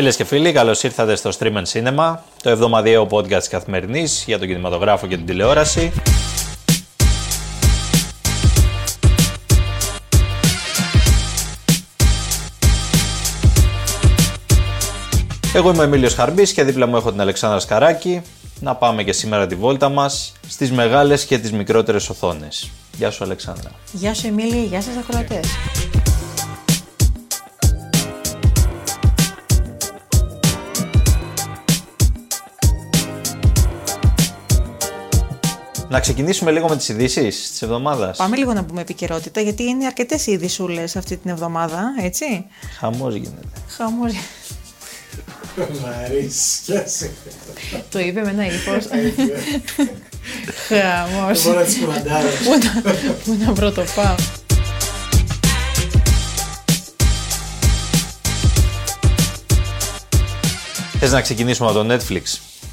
Φίλες και φίλοι, καλώς ήρθατε στο Stream and Cinema, το εβδομαδιαίο podcast καθημερινής για τον κινηματογράφο και την τηλεόραση. Εγώ είμαι ο Εμίλιος Χαρμπής και δίπλα μου έχω την Αλεξάνδρα Σκαράκη. Να πάμε και σήμερα τη βόλτα μας στις μεγάλες και τις μικρότερες οθόνες. Γεια σου Αλεξάνδρα. Γεια σου Εμίλη, γεια σας ακροατές. Να ξεκινήσουμε λίγο με τις ειδήσεις της εβδομάδας. Πάμε λίγο να πούμε επικαιρότητα, γιατί είναι αρκετές ειδησούλες αυτή την εβδομάδα, έτσι. Χαμός γίνεται. Χαμός. Μ' αρέσει. Σκιάσε. Το είπε με ένα ύφος. Χαμός. Δεν μπορώ να τις κουμαντάρω. Πού να- Πού να πρωτοπάω. Θες να ξεκινήσουμε από το Netflix;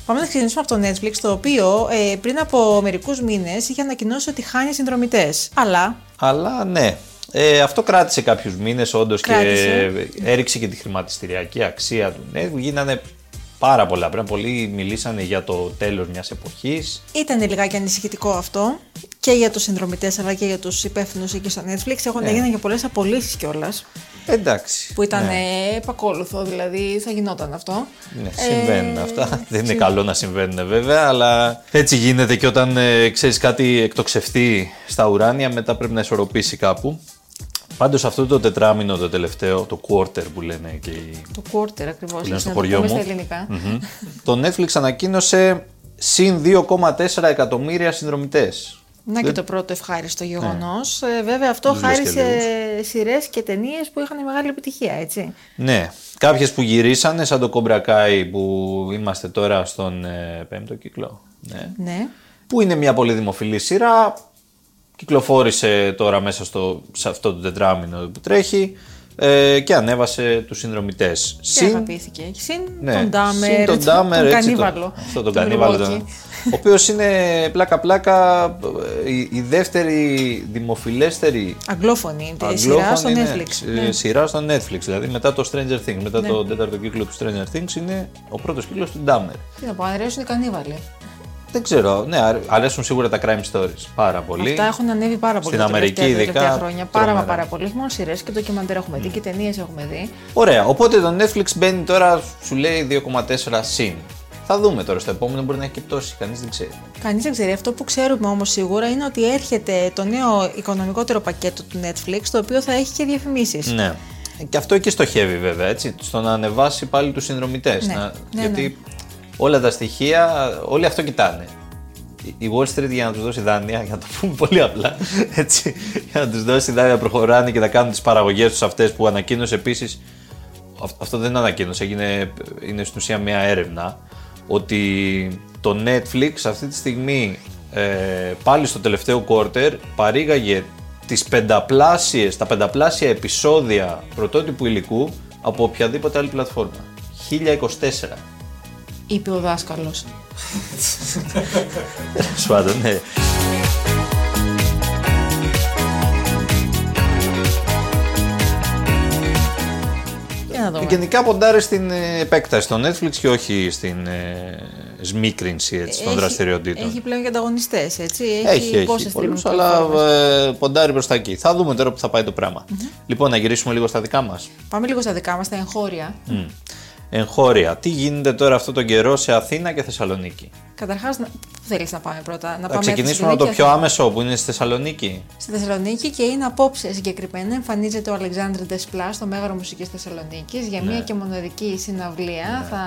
Πάμε να ξεκινήσουμε από το Netflix, το οποίο ε, πριν από μερικούς μήνες είχε ανακοινώσει ότι χάνει συνδρομητές. Αλλά; Αλλά ναι, ε, αυτό κράτησε κάποιους μήνες όντως και Κράτησε. έριξε και τη χρηματιστηριακή αξία του Netflix. Γίνανε πάρα πολλά. Πριν πολλοί μιλήσανε για το τέλος μιας εποχής. ήταν λιγάκι ανησυχητικό αυτό και για τους συνδρομητές αλλά και για τους υπεύθυνους εκεί στο Netflix. Έχουν Ναι. έγιναν και πολλές απολύσεις κιόλας. Εντάξει. που ήταν Ναι. ε, επακόλουθο, δηλαδή θα γινόταν αυτό. Ναι, συμβαίνουν Ε, αυτά. Δεν είναι συ- καλό να συμβαίνουν βέβαια, αλλά έτσι γίνεται και όταν ε, ξέρεις κάτι εκτοξευτεί στα ουράνια, μετά πρέπει να ισορροπήσει κάπου. Πάντως αυτό το τετράμινο το τελευταίο, το quarter που λένε και οι... Το quarter ακριβώς. λένε στο να το χωριό πούμε μου. στα ελληνικά. Μμμ. το Netflix ανακοίνωσε συν 2,4 εκατομμύρια συνδρομητές. Να και το πρώτο ευχάριστο γεγονός. Ναι. Ε, βέβαια αυτό Τους λες χάρη και σε λίγους. σειρές και ταινίες που είχαν μεγάλη επιτυχία, έτσι. Ναι, κάποιες που γυρίσανε σαν το Cobra Kai που είμαστε τώρα στον ε, πέμπτο κύκλο. Ναι. Ναι. που είναι μια πολύ δημοφιλή σειρά. Κυκλοφόρησε τώρα μέσα στο, σε αυτό το τετράμινο που τρέχει ε, και ανέβασε τους συνδρομητές. Και αγαπήθηκε. Συν ναι, τον Ντάμερ, συν τον, Dahmer, τον έτσι, κανίβαλο. αυτό τον του κανίβαλο. Milwaukee. τον- ο οποίος είναι πλάκα-πλάκα ε, η, η δεύτερη δημοφιλέστερη Αγγλόφωνη είναι σειρά αγγλόφωνη, στο ναι, Netflix. ε, Ναι. σειρά στο Netflix. Δηλαδή μετά το Stranger Things, μετά Ναι. το τέταρτο κύκλο του Stranger Things είναι ο πρώτος κύκλος του Dahmer. Τι να πω, αρέσουν οι κανίβαλοι. Δεν ξέρω, ναι, αρ- αρέσουν σίγουρα τα crime stories πάρα πολύ. Αυτά έχουν ανέβει πάρα πολύ Στην τα Αμερική τελευταία, ειδικά, τελευταία χρόνια. Πάρα μα τρομερά. πάρα πολύ. Όχι μόνο σειρές και ντοκιμαντέρ έχουμε δει και ταινίες έχουμε δει. Ωραία, οπότε το Netflix μπαίνει τώρα, σου λέει 2,4 συν. Θα δούμε τώρα στο επόμενο, μπορεί να έχει και πτώση, κανείς δεν ξέρει. Κανείς δεν ξέρει. Αυτό που ξέρουμε όμως σίγουρα είναι ότι έρχεται το νέο οικονομικότερο πακέτο του Netflix, το οποίο θα έχει και διαφημίσεις. Ναι. Και αυτό εκεί στοχεύει βέβαια, έτσι, στο να ανεβάσει πάλι τους συνδρομητές. Ναι, ναι, γιατί όλα τα στοιχεία, όλοι αυτό κοιτάνε. Η- Η Wall Street για να τους δώσει δάνεια, για να το πούμε πολύ απλά, έτσι, για να τους δώσει δάνεια, προχωράνε και θα κάνουν τις παραγωγές τους αυτές που ανακοίνωσε επίσης. Αυτό δεν ανακοίνωσε, έγινε, είναι στην ουσία μια έρευνα ότι το Netflix αυτή τη στιγμή ε, πάλι στο τελευταίο quarter παρήγαγε τις πενταπλάσιες, τα πενταπλάσια επεισόδια πρωτότυπου υλικού από οποιαδήποτε άλλη πλατφόρμα. 1024. Είπε ο δάσκαλος. Τέλος πάντων, ναι. Για να δούμε. Γενικά ποντάρει στην ε, επέκταση στο Netflix και όχι στην ε, σμίκρινση έτσι, των Έχει- δραστηριοτήτων. Έχει πλέον και ανταγωνιστές, έτσι. Έχει, έχει, πόσες πολλούς, streaming αλλά πλατφόρμες. ε, ποντάρει προς τα εκεί. Θα δούμε τώρα που θα πάει το πράγμα. Λοιπόν, να γυρίσουμε λίγο στα δικά μας. Πάμε λίγο στα δικά μας, τα εγχώρια. Μμ. Εγχώρια. Τι γίνεται τώρα αυτό τον καιρό σε Αθήνα και Θεσσαλονίκη; Καταρχάς, πού θέλεις να πάμε πρώτα, Να Θα πάμε ξεκινήσουμε από το Θεσσαλονίκη, πιο Αθήνα. άμεσο που είναι στη Θεσσαλονίκη. Στη Θεσσαλονίκη και είναι απόψε συγκεκριμένα εμφανίζεται ο Αλεξάνδρ Ντεσπλά στο Μέγαρο Μουσικής Θεσσαλονίκης για Ναι. μια και μοναδική συναυλία. Θα,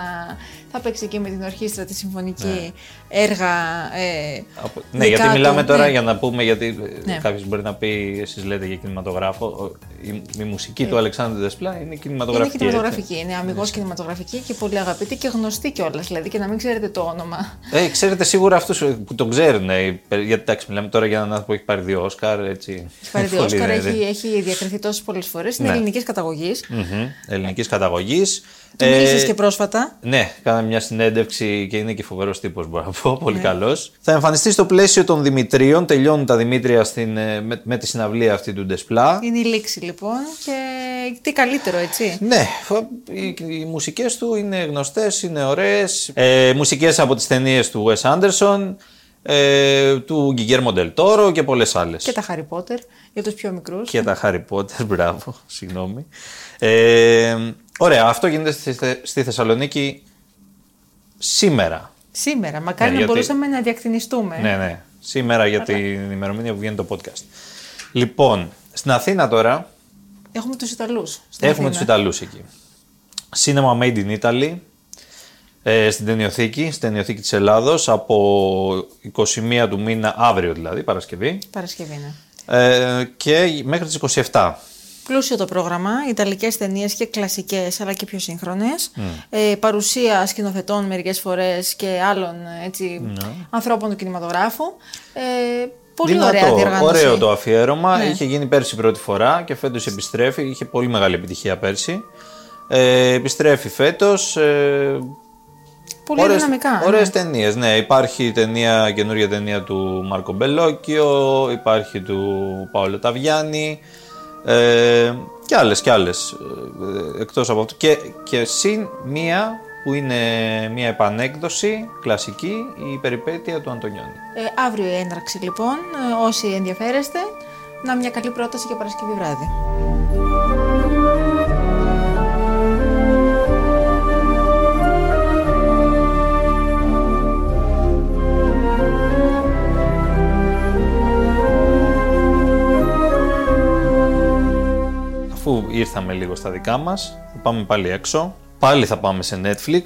θα παίξει εκεί με την ορχήστρα τη Συμφωνική έργα. Ε, Από- Ναι, δικά γιατί του. μιλάμε τώρα Ναι. για να πούμε, γιατί Ναι. ναι. κάποιος μπορεί να πει, εσείς λέτε για κινηματογράφο. ο- Η, η μουσική του Αλεξάνδρου Δεσπλά είναι Είναι κινηματογραφική. κινηματογραφική, είναι αμυγός κινηματογραφική και πολύ αγαπητή και γνωστή κιόλας. Δηλαδή και να μην ξέρετε το όνομα. έτσι. Ε, ξέρετε σίγουρα αυτούς που τον ξέρουν. ε, Γιατί εντάξει, μιλάμε τώρα για έναν άνθρωπο που έχει πάρει δύο Όσκαρ. Έτσι, Έχει πάρει δύο Πολύ, Όσκαρ, ναι, έχει, ναι. έχει διακριθεί τόσες πολλές φορές. Είναι Ναι. ελληνικής καταγωγής. Μμμ, Ελληνικής καταγωγής. Του Ε, μίλησες και πρόσφατα. Ναι, κάναμε μια συνέντευξη και είναι και φοβερός τύπος, μπορώ να πω. Πολύ καλός. Θα εμφανιστεί στο πλαίσιο των Δημητρίων. Τελειώνουν τα Δημήτρια στην, ε, με, με τη συναυλία αυτή του Ντεσπλά. Είναι η λήξη λοιπόν και τι καλύτερο, έτσι. Ναι, φα- οι, οι μουσικές του είναι γνωστές, είναι ωραίες. Ε, μουσικές από τις ταινίες του Wes Anderson, ε, του Guillermo del Toro και πολλές άλλες. Και τα Harry Potter για τους πιο μικρούς. Και τα Harry Potter, μπράβο, συγγνώμη. Ε, ωραία, αυτό γίνεται στη, Θε- στη Θεσσαλονίκη σήμερα. Σήμερα, μακάρι Ναι, να γιατί- μπορούσαμε να διακτηνιστούμε. Ναι, ναι. Σήμερα για την ημερομηνία που βγαίνει το podcast. Λοιπόν, στην Αθήνα τώρα Έχουμε τους Ιταλούς. έχουμε τους Ιταλούς εκεί. Cinema Made in Italy, ε, στην ταινιοθήκη, στην ταινιοθήκη της Ελλάδος, από 21 του μήνα, αύριο δηλαδή, Παρασκευή, Παρασκευή, ναι. ε, και μέχρι τις 27. Πλούσιο το πρόγραμμα, Ιταλικές ταινίες και κλασικές αλλά και πιο σύγχρονες. Mm. Ε, παρουσία σκηνοθετών μερικές φορές και άλλων έτσι, Ναι. ανθρώπων του κινηματογράφου. Ε, πολύ ωραία διοργάνωση. ωραίο το αφιέρωμα. Ναι. Είχε γίνει πέρσι πρώτη φορά και φέτος επιστρέφει. Είχε πολύ μεγάλη επιτυχία πέρσι. Ε, επιστρέφει φέτος. Ε, Πολύ ωραίες, δυναμικά. Ωραίες ναι. ταινίες, ναι. Υπάρχει ταινία, καινούργια ταινία του Μάρκο Μπελόκιο, υπάρχει του Παόλο Ταβιάννη ε, και άλλες και άλλες ε, εκτός από αυτό. Και, και συν μία που είναι μία επανέκδοση κλασική, η περιπέτεια του Αντωνιώνη. Ε, αύριο η έναρξη λοιπόν, ε, όσοι ενδιαφέρεστε, να μια καλή πρόταση για Παρασκευή βράδυ. Αφού ήρθαμε λίγο στα δικά μας, θα πάμε πάλι έξω. Πάλι θα πάμε σε Netflix.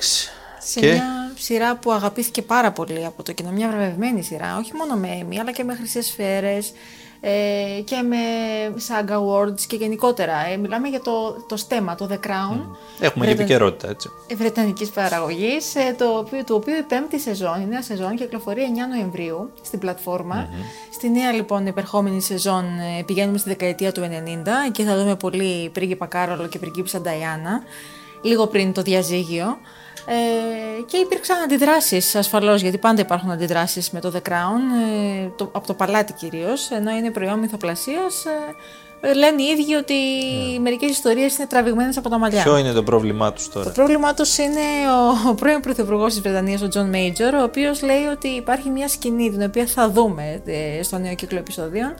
Σε και... μια σειρά που αγαπήθηκε πάρα πολύ από το κοινό, μια βραβευμένη σειρά, όχι μόνο με Emmy, αλλά και με χρυσές σφαίρες ε, και με SAG Awards και γενικότερα. Ε, μιλάμε για το, το στέμα, το The Crown. Έχουμε και Βρετα- επικαιρότητα, έτσι. Βρετανικής παραγωγής, ε, το οποίο, το οποίο η πέμπτη σεζόν, η νέα σεζόν, κυκλοφορεί 9 Νοεμβρίου στην πλατφορμα Στη νέα λοιπόν επερχόμενη σεζόν ε, πηγαίνουμε στη δεκαετία του 90 και θα δούμε πολύ πρίγκιπα Κάρολο και πριγκίπισσα Νταϊάνα, λίγο πριν το διαζύγιο. Ε, και υπήρξαν αντιδράσεις ασφαλώς, γιατί πάντα υπάρχουν αντιδράσεις με το The Crown, ε, το, από το παλάτι κυρίως, ενώ είναι προϊόν μυθοπλασίας. Ε, λένε οι ίδιοι ότι μερικές ιστορίες είναι τραβηγμένες από τα μαλλιά. Ποιο είναι το πρόβλημά τους τώρα; Το πρόβλημά τους είναι ο, ο πρώην πρωθυπουργός της Βρετανίας, ο Τζον Μέιτζορ, ο οποίος λέει ότι υπάρχει μια σκηνή την οποία θα δούμε ε, στο νέο κύκλο επεισοδίων,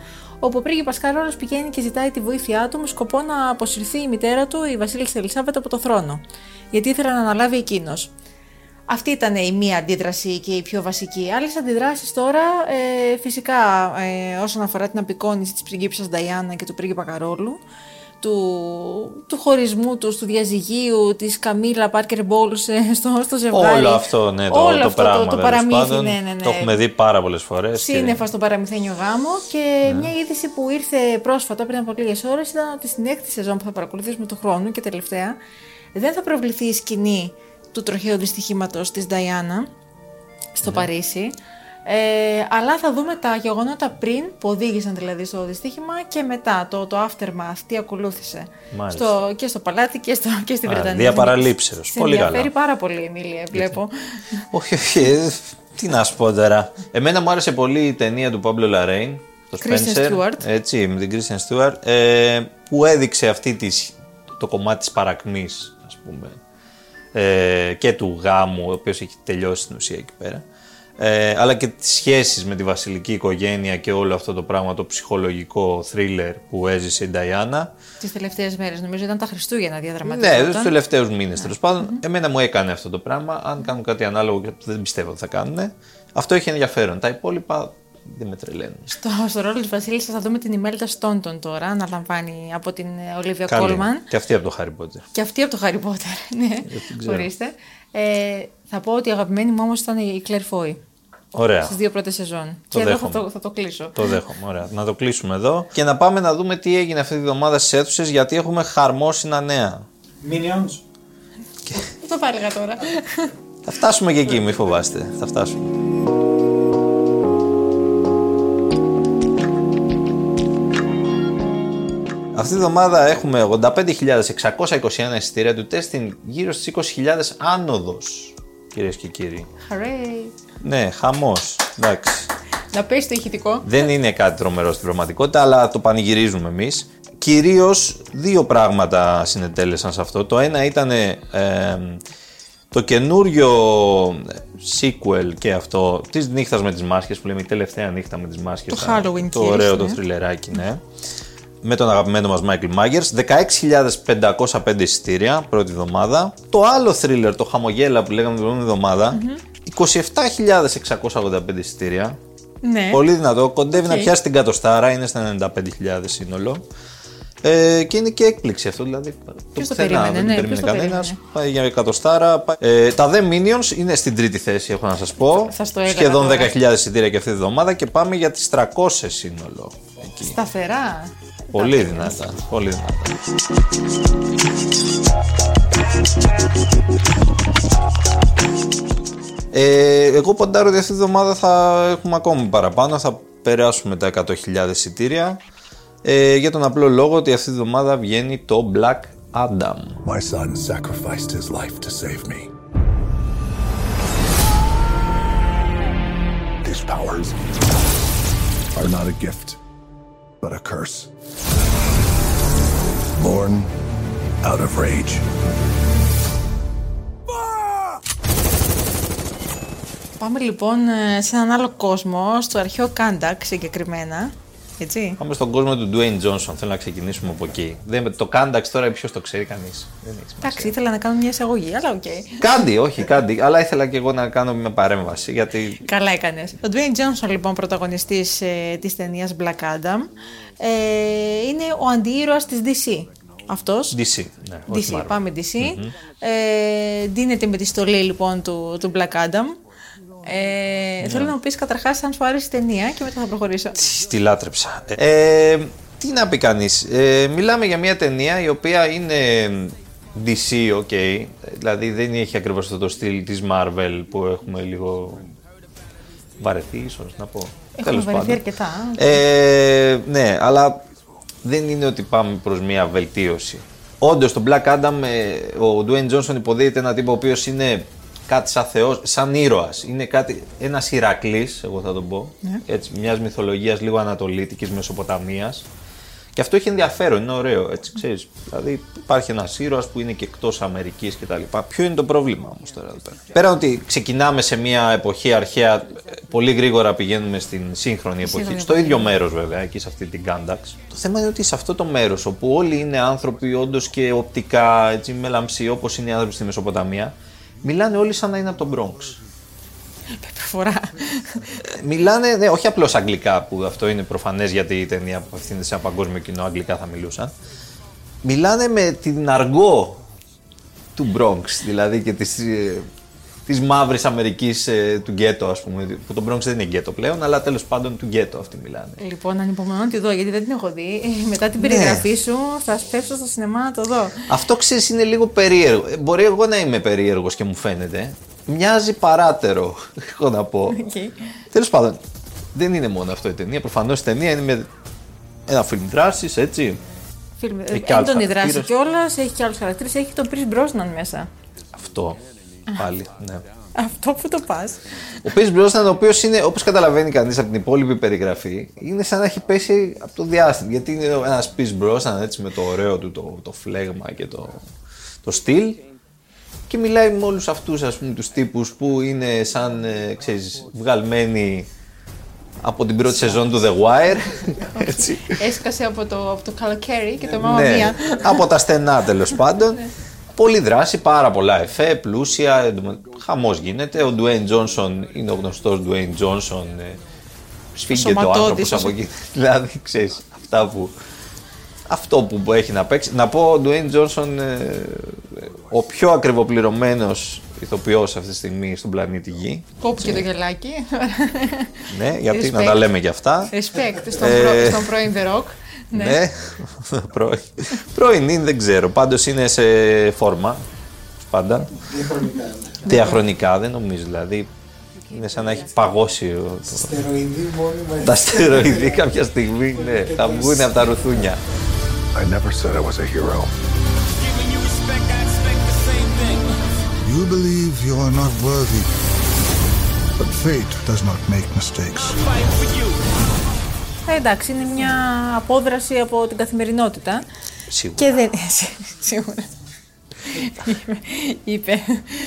όπου ο πρίγκιπα Κάρολο πηγαίνει και ζητάει τη βοήθειά του με σκοπό να αποσυρθεί η μητέρα του, η Βασίλισσα Ελισάβετ, από το θρόνο. Γιατί ήθελε να αναλάβει εκείνος. Αυτή ήταν η μία αντίδραση και η πιο βασική. Άλλες αντιδράσεις τώρα, ε, φυσικά ε, όσον αφορά την απεικόνηση της πριγκίπισσας Νταϊάννα και του πρίγκιπα Καρόλου, του, του χωρισμού τους, του διαζυγίου, της Καμίλα Πάρκερ Μπόλς στο, στο ζευγάρι. Όλο αυτό, ναι, το, Όλο το αυτό πράγμα. το, το τέλος παραμύθι, πάντων. ναι, ναι, ναι. Το έχουμε δει πάρα πολλές φορές. Σύννεφα στο παραμυθένιο γάμο και Ναι. μια είδηση που ήρθε πρόσφατα πριν από λίγες ώρες ήταν ότι στην έκτη σεζόν που θα παρακολουθήσουμε του χρόνου και τελευταία δεν θα προβληθεί η σκηνή του τροχαίου δυστυχήματος της Νταϊάννα στο Ναι. Παρίσι ε, αλλά θα δούμε τα γεγονότα πριν που οδήγησαν δηλαδή στο δυστύχημα και μετά το, το aftermath, τι ακολούθησε Μάλιστα. στο, και στο παλάτι και, στο, και στη Α, Βρετανία. διαπαραλήψεως. Σε Πολύ ενδιαφέρει καλά. πάρα πολύ, Εμίλια, βλέπω. Όχι, όχι. ε, Τι να σου πω τώρα. Εμένα μου άρεσε πολύ η ταινία του Παύλο Λαρέιν, το Kristen Spencer. Stewart. Έτσι, με την Kristen Stewart. Ε, που έδειξε αυτή της, το κομμάτι της παρακμής, ας πούμε. Ε, και του γάμου, ο οποίος έχει τελειώσει στην ουσία εκεί πέρα. Ε, αλλά και τις σχέσεις με τη βασιλική οικογένεια και όλο αυτό το πράγμα, το ψυχολογικό θρίλερ που έζησε η Νταϊάννα. Τις τελευταίες μέρες, νομίζω ήταν τα Χριστούγεννα διαδραματικά. Ναι, τους τελευταίους μήνες τέλος πάντων. Εμένα μου έκανε αυτό το πράγμα. Αν κάνουν κάτι ανάλογο και δεν πιστεύω ότι θα κάνουν. Αυτό έχει ενδιαφέρον. Τα υπόλοιπα δεν με τρελαίνουν. Στο, στο ρόλο της Βασίλισσας θα δούμε την Ημέλτα Στόντον τώρα, να λαμβάνει από την ε, Ολίβια Καλή. Κόλμαν. Και αυτή από το Harry Potter. Και αυτή από το Harry Potter, ναι, ξέρω. ορίστε. Ε, θα πω ότι η αγαπημένη μου όμως ήταν η Κλέρ Φόη. Ωραία. Στις δύο πρώτες σεζόν. Το και δέχομαι. εδώ θα το, θα το κλείσω. Το δέχομαι. Ωραία. Να το κλείσουμε εδώ και να πάμε να δούμε τι έγινε αυτή τη βδομάδα στις αίθουσες γιατί έχουμε χαρμόσυνα νέα. Minions. Και... το πάλεγα τώρα. θα φτάσουμε και εκεί, μην φοβάστε. Θα φτάσουμε. Αυτή τη εβδομάδα έχουμε 85.621 εισιτήρια του τεστ, γύρω στις 20.000 άνοδος κυρίες και κύριοι. Χαρέ. Ναι, χαμός, εντάξει. Να πέσει το ηχητικό. Δεν είναι κάτι τρομερό στην πραγματικότητα, αλλά το πανηγυρίζουμε εμείς. Κυρίως δύο πράγματα συνετέλεσαν σε αυτό. Το ένα ήταν ε, το καινούριο sequel και αυτό της νύχτας με τις μάσκες που λέμε η τελευταία νύχτα με τις μάσκες. Το Halloween Το Kills, ωραίο το ναι. θρυλεράκι, ναι. Με τον αγαπημένο μας Michael Myers. 16.505 εισιτήρια πρώτη εβδομάδα. Το άλλο thriller, το χαμογέλα που λέγαμε την προηγούμενη εβδομάδα, 27.685 εισιτήρια. Ναι. Πολύ δυνατό. Κοντεύει να Οκ. πιάσει την κατοστάρα, είναι στα 95.000 σύνολο. Ε, και είναι και έκπληξη αυτό. Δηλαδή, Ποιος το πουθενά περίμενε, δεν ναι, το ποιος περίμενε το κανένας. περίμενε. Πάει για εκατοστάρα. πάει- Ε, τα The Minions είναι στην τρίτη θέση, έχω να σας πω. Θα στο έλεγα Σχεδόν τώρα. 10.000 εισιτήρια και αυτή τη βδομάδα και πάμε για τις 300 σύνολο. Εκεί. Σταθερά. Πολύ δυνατά. Πολύ δυνατά. Ε, εγώ ποντάρω ότι αυτή τη βδομάδα θα έχουμε ακόμη παραπάνω, θα περάσουμε τα 100.000 εισιτήρια. Ε, για τον απλό λόγο ότι αυτή τη βδομάδα βγαίνει το Black Adam. My son sacrificed his life to save me. These powers are not a gift, but a curse. Born out of rage. Πάμε λοιπόν ε, σε έναν άλλο κόσμο, στο αρχαίο Kahndaq συγκεκριμένα. Έτσι. Πάμε στον κόσμο του Dwayne Johnson. Θέλω να ξεκινήσουμε από εκεί. Δεν, το Kahndaq τώρα ποιος το ξέρει κανείς. Δεν έχει σημασία. Εντάξει, ήθελα να κάνω μια εισαγωγή, αλλά οκ. Κάντι, όχι κάντι. Αλλά ήθελα και εγώ να κάνω μια παρέμβαση. Γιατί Καλά έκανες. Ο Dwayne Johnson, λοιπόν, πρωταγωνιστής ε, της ταινίας Black Adam, ε, είναι ο αντιήρωας της DC. Αυτός. DC. Ναι, όχι DC, Marvel. πάμε DC. Ε, ντύνεται με τη στολή λοιπόν του, του Black Adam. Ε, Ναι. Θέλω να μου πεις καταρχάς αν σου άρεσε η ταινία και μετά θα προχωρήσω. Τη λάτρεψα. Ε, τι να πει κανείς. Ε, μιλάμε για μια ταινία η οποία είναι DC, ok. Δηλαδή δεν έχει ακριβώς αυτό το στυλ της Marvel που έχουμε λίγο βαρεθεί, ίσως να πω. Έχουμε Τέλος βαρεθεί πάντων. αρκετά. Ε, ναι, αλλά δεν είναι ότι πάμε προς μια βελτίωση. Όντως, το Black Adam, ε, ο Dwayne Johnson υποδίεται ένα τύπο ο οποίος είναι κάτι σαν θεός, σαν ήρωας. Είναι κάτι, ένας Ηρακλής, εγώ θα τον πω, έτσι, μιας μυθολογίας λίγο ανατολίτικης Μεσοποταμίας. Και αυτό έχει ενδιαφέρον, είναι ωραίο, έτσι ξέρεις. Δηλαδή υπάρχει ένας ήρωας που είναι και εκτός Αμερικής κτλ. Ποιο είναι το πρόβλημα όμως τώρα εδώ πέρα; Πέρα ότι ξεκινάμε σε μια εποχή αρχαία, ε, πολύ γρήγορα πηγαίνουμε στην σύγχρονη εποχή, Σύγχρονη στο εποχή. ίδιο μέρος βέβαια, εκεί σε αυτή την Κάνταξ. Το θέμα είναι ότι σε αυτό το μέρος όπου όλοι είναι άνθρωποι όντως και οπτικά, έτσι, μελαμψοί όπως είναι οι άνθρωποι στη Μεσοποταμία, μιλάνε όλοι σαν να είναι από τον Bronx. Προφορά. Μιλάνε, ναι, όχι απλώς αγγλικά που αυτό είναι προφανές γιατί η ταινία που απευθύνεται σε ένα παγκόσμιο κοινό, αγγλικά θα μιλούσαν. Μιλάνε με την αργό του Bronx, δηλαδή και της, ε, της μαύρης Αμερικής ε, του γκέτο ας πούμε, που το Bronx δεν είναι γκέτο πλέον, αλλά τέλος πάντων του γκέτο αυτοί μιλάνε. λοιπόν, ανυπομονώ να τη δω γιατί δεν την έχω δει. Ε, Μετά Ναι. την περιγραφή σου θα σπεύσω στο σινεμά να το δω. Αυτό ξέρεις είναι λίγο περίεργο. Ε, Μπορεί εγώ να είμαι περίεργος και μου φαίνεται. Μοιάζει παράταιρο, έχω να πω. Οκ. Τέλος πάντων, δεν είναι μόνο αυτό η ταινία. Προφανώς η ταινία είναι με ένα φιλμ δράσης, έτσι. Φιλμ, Έχει και άλλους έντονη δράση χαρακτήρες. κιόλας, έχει και άλλους χαρακτήρες, έχει τον Chris Brosnan μέσα. Αυτό. Πάλι, ναι. Αυτό που το πας. Ο Pierce Brosnan, ο οποίος είναι, όπως καταλαβαίνει κανείς από την υπόλοιπη περιγραφή, είναι σαν να έχει πέσει από το διάστημα. Γιατί είναι ένας Pierce Brosnan έτσι με το ωραίο του το, το φλέγμα και το, το στυλ. Και μιλάει με όλους αυτούς, ας πούμε, τους τύπους που είναι σαν, ε, ξέρεις, βγαλμένοι από την πρώτη σεζόν του The Wire. έτσι. Έσκασε από το, από το καλοκαίρι και το μάμα ναι, μία. από τα στενά τέλος πάντων. Πολύ δράση, πάρα πολλά εφέ, πλούσια, χαμός γίνεται. Ο Dwayne Johnson είναι ο γνωστός Dwayne Johnson. Ε, σφίγγεται ο σωματώδης, άνθρωπος όσο- από εκεί. δηλαδή, ξέρεις, αυτά που. Αυτό που έχει να παίξει. Να πω, ο Dwayne Johnson, ε, ο πιο ακριβοπληρωμένος ηθοποιός αυτή τη στιγμή στον πλανήτη Γη. Κόπηκε το γελάκι. Ναι, γιατί να Respect. τα λέμε και αυτά. Respect στον, Ε, προ, στον πρώην The Rock. Ναι. Ναι, πρώην. πρώην είναι, δεν ξέρω. Πάντως είναι σε φόρμα. Πάντα. Διαχρονικά. ναι. Διαχρονικά δεν νομίζω. Δηλαδή είναι σαν να έχει παγώσει ο- το- Στεροειδή μόνιμα. τα στεροειδή κάποια στιγμή. Ναι, θα βγουν από τα ρουθούνια. I never said I was a hero. Giving you respect, I expect the same thing. You believe you are not worthy. But fate does not make mistakes. Fight for you. Ε, εντάξει, είναι μια απόδραση από την καθημερινότητα. Σίγουρα. Και δεν. Σίγουρα. Είπε- Είπε.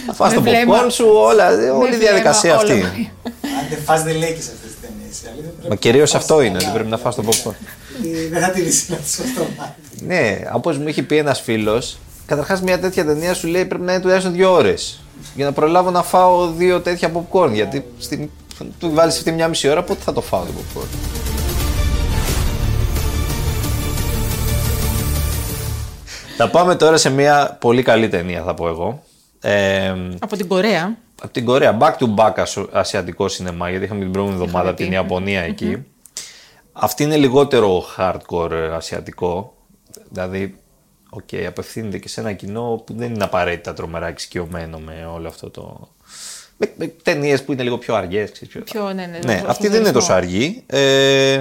Θα φας το με βλέμμα- popcorn σου, όλα, όλη η βλέμμα, διαδικασία όλα. αυτή. Αν δεν φας δεν λέει και σε αυτές τις ταινίες. Η αλήθεια πρέπει Μα να κυρίως φας αυτό είναι, καλά. ότι πρέπει να φας το popcorn. Ε, Δεν θα τη λύσει να στο στόμα. Ναι, όπως μου είχε πει ένας φίλος, καταρχάς μια τέτοια ταινία σου λέει πρέπει να είναι τουλάχιστον δύο ώρες. Για να προλάβω να φάω δύο τέτοια popcorn. Γιατί στην... του βάλεις αυτή μια μισή ώρα, πότε θα το φάω το popcorn; Θα πάμε τώρα σε μια πολύ καλή ταινία, θα πω εγώ. Ε, Από την Κορέα. από την Κορέα, back to back ασο- ασιατικό σινεμά, γιατί είχαμε την προηγούμενη εβδομάδα από την πει. Ιαπωνία εκεί. Αυτή είναι λιγότερο hardcore ε, ασιατικό. Δηλαδή, οκ, απευθύνεται και σε ένα κοινό που δεν είναι απαραίτητα τρομερά εξοικειωμένο με όλο αυτό το. Με, με ταινίες που είναι λίγο πιο αργές. Πιο... Πιο, ναι, ναι, ναι, προς αυτή τον δεν είναι ρυθμό. τόσο αργή. Ε,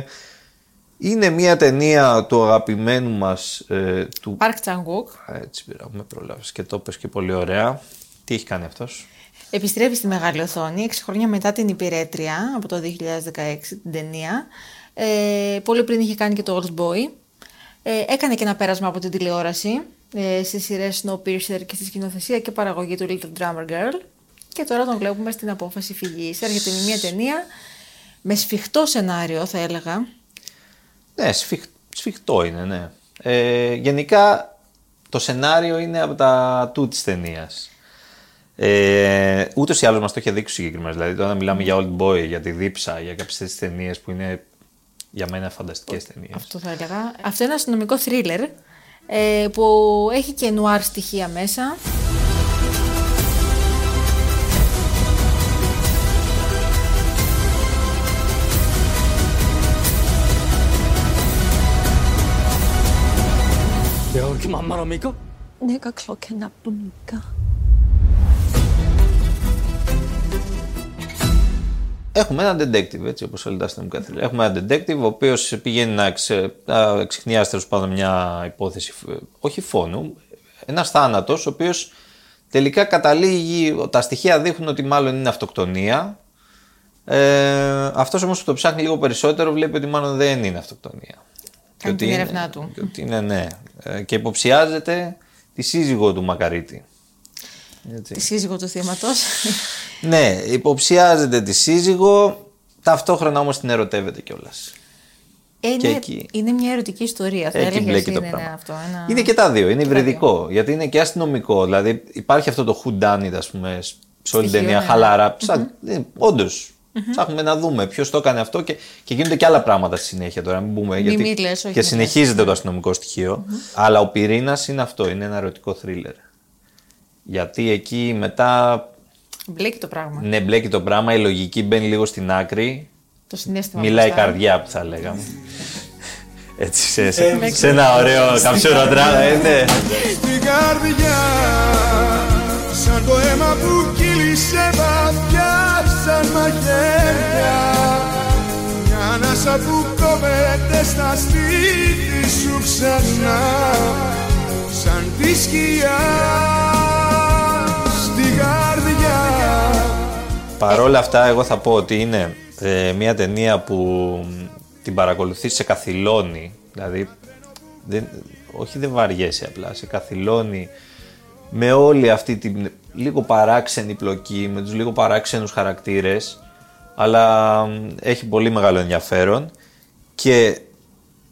είναι μια ταινία του αγαπημένου μας ε, του Park Chan-wook Α, Έτσι πήρα, με προλάβεις και το πες και πολύ ωραία. Τι έχει κάνει αυτός; επιστρέφει στη μεγάλη οθόνη 6 χρόνια μετά την Υπηρέτρια από το 2016 την ταινία. Ε, πολύ πριν είχε κάνει και το Old Boy. Ε, έκανε και ένα πέρασμα από την τηλεόραση ε, στις σειρές Snowpiercer και στη σκηνοθεσία και παραγωγή του Little Drummer Girl. Και τώρα τον βλέπουμε στην απόφαση φυγής. Έρχεται με μια ταινία με σφιχτό σενάριο θα έλεγα. Ναι, σφιχ, σφιχτό είναι, ναι. Ε, γενικά το σενάριο είναι από τα του της ταινίας. Ε, Ούτως ή άλλως μας το είχε δείξει συγκεκριμένα. Δηλαδή, τώρα μιλάμε για Old Boy, για τη δίψα, για κάποιες τέτοιες ταινίες που είναι για μένα φανταστικές ταινίες. Αυτό θα έλεγα. Αυτό είναι ένα αστυνομικό θρίλερ ε, που έχει και νουάρ στοιχεία μέσα. 그렇게 만만합니까? 내가 그렇게 나쁩니까? Έχουμε έναν detective, έτσι όπως όλοι τα αστυνομικά θρύλα. Έχουμε έναν detective, ο οποίος πηγαίνει να, εξε, να εξηχνιάσει τέλος πάντων μια υπόθεση, ε, όχι φόνου, ένας θάνατος, ο οποίος τελικά καταλήγει, τα στοιχεία δείχνουν ότι μάλλον είναι αυτοκτονία. Ε, αυτός όμως που το ψάχνει λίγο περισσότερο βλέπει ότι μάλλον δεν είναι αυτοκτονία. Και Κάνει την είναι- έρευνά του. Και ότι είναι ναι. Ε, και υποψιάζεται τη σύζυγό του Μακαρίτη. Έτσι. Τη σύζυγο του θύματος. Ναι, υποψιάζεται τη σύζυγο, ταυτόχρονα όμως την ερωτεύεται κιόλας. Ε, Και είναι, εκεί. είναι μια ερωτική ιστορία. Θα Εκεί έλεγες μπλέκει το είναι πράγμα. αυτό. Ένα... Είναι και τα δύο, είναι και τα υβριδικό. Γιατί είναι και αστυνομικό. Δηλαδή υπάρχει αυτό το who done it, ας πούμε, σε όλη την Στοιχείο, ταινία, ναι. χαλαρά. Σαν, ε, όντως, ψάχνουμε να δούμε ποιος το έκανε αυτό και, και γίνονται και άλλα πράγματα στη συνέχεια τώρα. Μην πούμε, γιατί μη λες, όχι και μη συνεχίζεται το αστυνομικό στοιχείο. Αλλά ο πυρήνας είναι αυτό, είναι ένα ερωτικό θρίλερ. Γιατί εκεί μετά Μπλέκει το πράγμα. ναι, μπλέκει το πράγμα, η λογική μπαίνει λίγο στην άκρη. Το συνέστημα. Μιλάει η μπροστά. καρδιά που θα λέγαμε. Έτσι, σε, σε, σε ένα ωραίο καψουροτράγα, ε, ναι. στην καρδιά Σαν το αίμα που κύλησε βαθιά σαν μαχαίρια Μια ανάσα που κόβεται στα σπίτι σου ξανά. Σαν τη σκιά στην καρδιά Παρόλα αυτά, εγώ θα πω ότι είναι ε, μια ταινία που μ, την παρακολουθείς σε καθυλώνει. Δηλαδή, δεν, όχι δεν βαριέσαι απλά, σε καθυλώνει με όλη αυτή την λίγο παράξενη πλοκή, με τους λίγο παράξενους χαρακτήρες, αλλά μ, έχει πολύ μεγάλο ενδιαφέρον και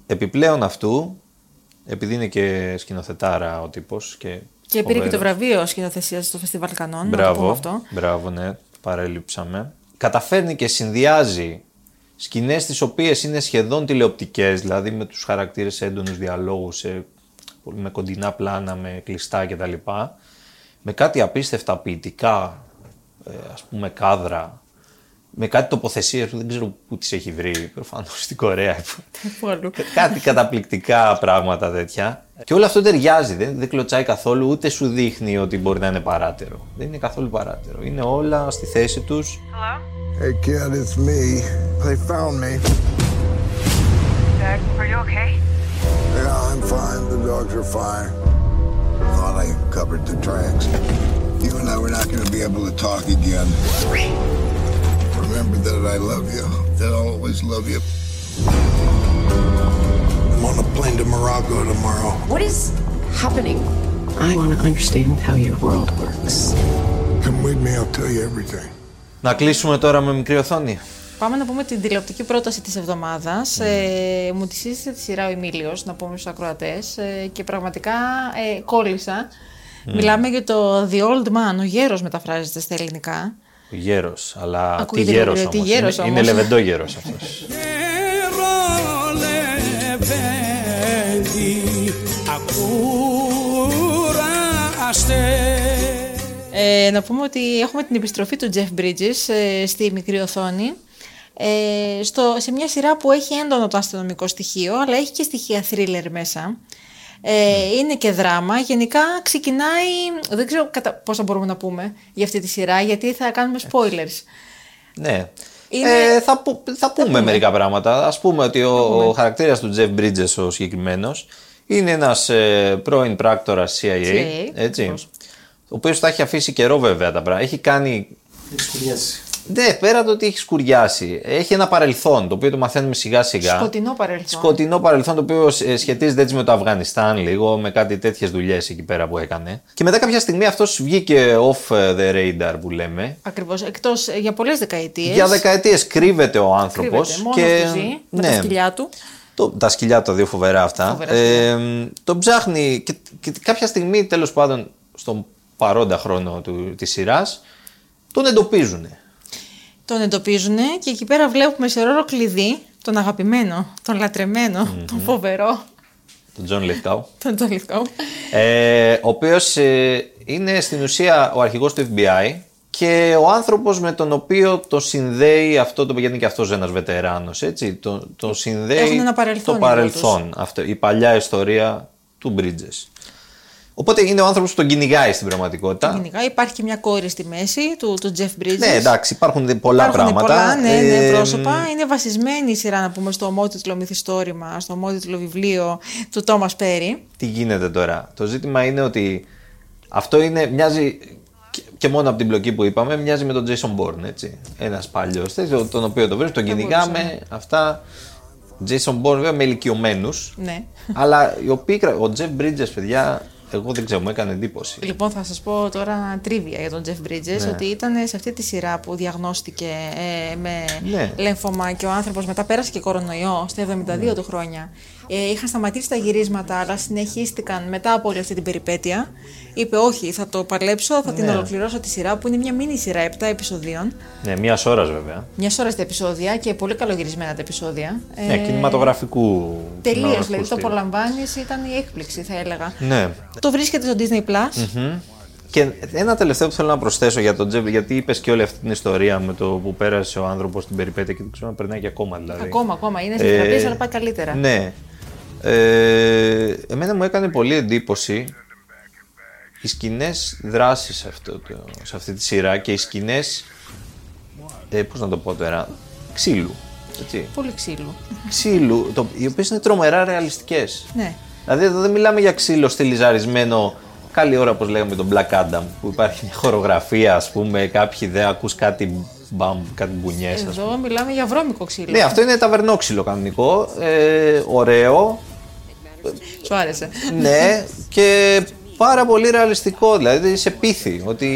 επιπλέον αυτού, επειδή είναι και σκηνοθετάρα ο τύπος και, Και πήρε και το φοβερός. βραβείο σκηνοθεσίας στο Φεστιβάλ Κανών. να το πούμε Μπράβο, αυτό. μπράβο, ναι, παρέλειψαμε. Καταφέρνει και συνδυάζει σκηνές τις οποίες είναι σχεδόν τηλεοπτικές, δηλαδή με τους χαρακτήρες σε έντονους διαλόγους, σε, με κοντινά πλάνα, με κλειστά κτλ. Με κάτι απίστευτα ποιητικά, ε, ας πούμε κάδρα, με κάτι τοποθεσίες που δεν ξέρω πού τις έχει βρει, προφανώς στην Κορέα. Πού αλλού. κάτι καταπληκτικά πράγματα τέτοια. Και όλο αυτό ταιριάζει, δεν, δεν κλωτσάει καθόλου, ούτε σου δείχνει ότι μπορεί να είναι παράτερο. Δεν είναι καθόλου παράτερο. Είναι όλα στη θέση τους. Hey kid, it's me. They found me. Dad, are you okay? Yeah, I'm fine. The dogs are fine. Thought I covered the tracks. You and I were not going to be able to talk again. Remember that I love you. That I'll always love you. I'm on a plane to Morocco tomorrow. What is happening? I want to understand how your world works. Come with me. I'll tell you everything. Να κλείσουμε τώρα με μικρή οθόνη. Πάμε να πούμε την τηλεοπτική πρόταση της εβδομάδας. Ε, μου τη σύστησε τη σειρά ο Εμίλιος, να πούμε στους ακροατές, ε, και πραγματικά ε, κόλλησα. Μιλάμε για το The Old Man, ο γέρος μεταφράζεται στα ελληνικά. Ο γέρος, αλλά Ακούγεται τι γέρος λίγο, τι όμως. γέρος είναι, είναι όμως. λεβεντό γέρος αυτός. Ε, να πούμε ότι έχουμε την επιστροφή του Jeff Bridges ε, στη μικρή οθόνη. Ε, στο, σε μια σειρά που έχει έντονο το αστυνομικό στοιχείο, αλλά έχει και στοιχεία thriller μέσα. Ε, Είναι και δράμα. Γενικά ξεκινάει. Δεν ξέρω κατά, πόσα μπορούμε να πούμε για αυτή τη σειρά, γιατί θα κάνουμε spoilers. Ναι. Είναι- Ε, θα, που- θα πούμε μερικά πράγματα. Ας πούμε ότι ο, ο χαρακτήρας του Jeff Bridges ο συγκεκριμένος είναι ένας ε, πρώην πράκτορας CIA, CIA, έτσι, ακριβώς. ο οποίος τα έχει αφήσει καιρό βέβαια τα πράγματα. Έχει κάνει Έχει σκουριάσει. Ναι, πέρα το ότι έχεις σκουριάσει, έχει ένα παρελθόν το οποίο το μαθαίνουμε σιγά σιγά. Σκοτεινό παρελθόν. Σκοτεινό παρελθόν το οποίο ε, σχετίζεται έτσι με το Αφγανιστάν λίγο, με κάτι τέτοιες δουλειές εκεί πέρα που έκανε. Και μετά κάποια στιγμή αυτός βγήκε off ε, the radar που λέμε. Ακριβώς, εκτός ε, για πολλές δεκαετίες. Για δεκαετίες κρύβεται ο άνθρωπος. Κρύβεται, μόνος του ζει, με τα σκυλιά του. Το, τα σκυλιά του, τα δύο φοβερά αυτά. Φοβερά ε, τον ψάχνει και, και κάποια στιγμή τέλος πάντων στον παρόντα χρόνο του, της σειράς τον εντοπίζουν. Τον εντοπίζουν και εκεί πέρα βλέπουμε σε ρόλο κλειδί τον αγαπημένο, τον λατρεμένο, τον φοβερό, Τον Τζον Λίθγκοου. τον Τζον Λίθγκοου. ε, ο οποίος ε, είναι στην ουσία ο αρχηγός του FBI και ο άνθρωπος με τον οποίο το συνδέει αυτό, το γιατί είναι και αυτός ένας βετεράνος, έτσι, το, το συνδέει Έχουν ένα παρελθόν το οι δύο παρελθόν, αυτό, η παλιά ιστορία του Bridges. Οπότε είναι ο άνθρωπος που τον κυνηγάει στην πραγματικότητα. Γενικά υπάρχει και μια κόρη στη μέση του, του Jeff Bridges. Ναι, εντάξει, υπάρχουν δε- πολλά Υπάρχουν πράγματα. πολλά ναι, ναι, Ε, πρόσωπα. Είναι βασισμένη η σειρά, να πούμε, στο ομότιτλο μυθιστόρημα, στο ομότιτλο βιβλίο του Thomas Perry. Τι γίνεται τώρα; Το ζήτημα είναι ότι αυτό είναι, μοιάζει και- και μόνο από την πλοκή που είπαμε, μοιάζει με τον Jason Bourne, έτσι. Ένας παλιός, τέτοιο, τον οποίο το βρίσκει, τον κυνηγάμε, αυτά. Jason Bourne βέβαια με ηλικιωμένους, Ναι. αλλά οι οποίοι, κρα- ο Jeff Bridges, παιδιά, εγώ δεν ξέρω, μου έκανε εντύπωση. Λοιπόν, θα σας πω τώρα τρίβια για τον Jeff Bridges, Ναι. ότι ήταν σε αυτή τη σειρά που διαγνώστηκε ε, με Ναι. λέμφωμα και ο άνθρωπος μετά πέρασε και κορονοϊό στα 72 του χρόνια. Ε, είχαν σταματήσει τα γυρίσματα, αλλά συνεχίστηκαν μετά από όλη αυτή την περιπέτεια. Είπε όχι, θα το παλέψω, θα την Ναι. ολοκληρώσω τη σειρά, που είναι μια μίνι σειρά 7 επεισοδίων. Ναι, μιας ώρας βέβαια. Μιας ώρας τα επεισόδια και πολύ καλογυρισμένα τα επεισόδια. Ναι, κινηματογραφικού. Τελείως, κινηματογραφικού δηλαδή το στυλ. απολαμβάνεις, ήταν η έκπληξη, θα έλεγα. Ναι. Το βρίσκεται στο Disney Plus. Και ένα τελευταίο που θέλω να προσθέσω για τον Τζεφ, γιατί είπες και όλη αυτή την ιστορία με το που πέρασε ο άνθρωπος στην περιπέτεια και δεν ξέρω αν περνάει και ακόμα δηλαδή. Ακόμα, ακόμα. Είναι σε Ε, θεραπεία, αλλά πάει καλύτερα. Ναι. Ε, εμένα μου έκανε πολύ εντύπωση οι σκηνές δράσει σε, αυτό το- σε αυτή τη σειρά και οι σκηνές. Ε, Πώς να το πω τώρα. Ξύλου. Έτσι. Πολύ ξύλου. Ξύλου, το, οι οποίες είναι τρομερά ρεαλιστικές. Ναι. Δηλαδή εδώ δεν μιλάμε για ξύλο στυλιζαρισμένο. Καλή ώρα, όπως λέγαμε, τον Black Adam, που υπάρχει μια χορογραφία, ας πούμε, κάποιοι δεν ακούς κάτι μπαμ, κάτι μπουνιές, ας πούμε. Εδώ μιλάμε για βρώμικο ξύλο. Ναι, αυτό είναι ταβερνόξυλο κανονικό, ε, ωραίο, Σου άρεσε. ναι, και πάρα πολύ ρεαλιστικό, δηλαδή σε πείθει ότι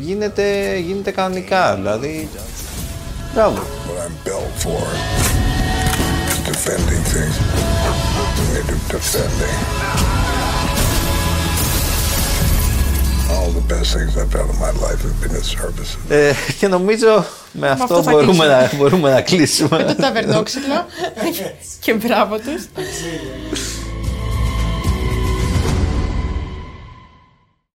γίνεται, γίνεται κανονικά, δηλαδή, μπράβο. What I'm built for is defending things. We do defending. All the best things I've done in my life have been in service. Ε, και νομίζω με αυτό, αυτό θα μπορούμε, κλείσουμε. να, μπορούμε να κλείσουμε. Το ταβερνόξυλο. και μπράβο τους.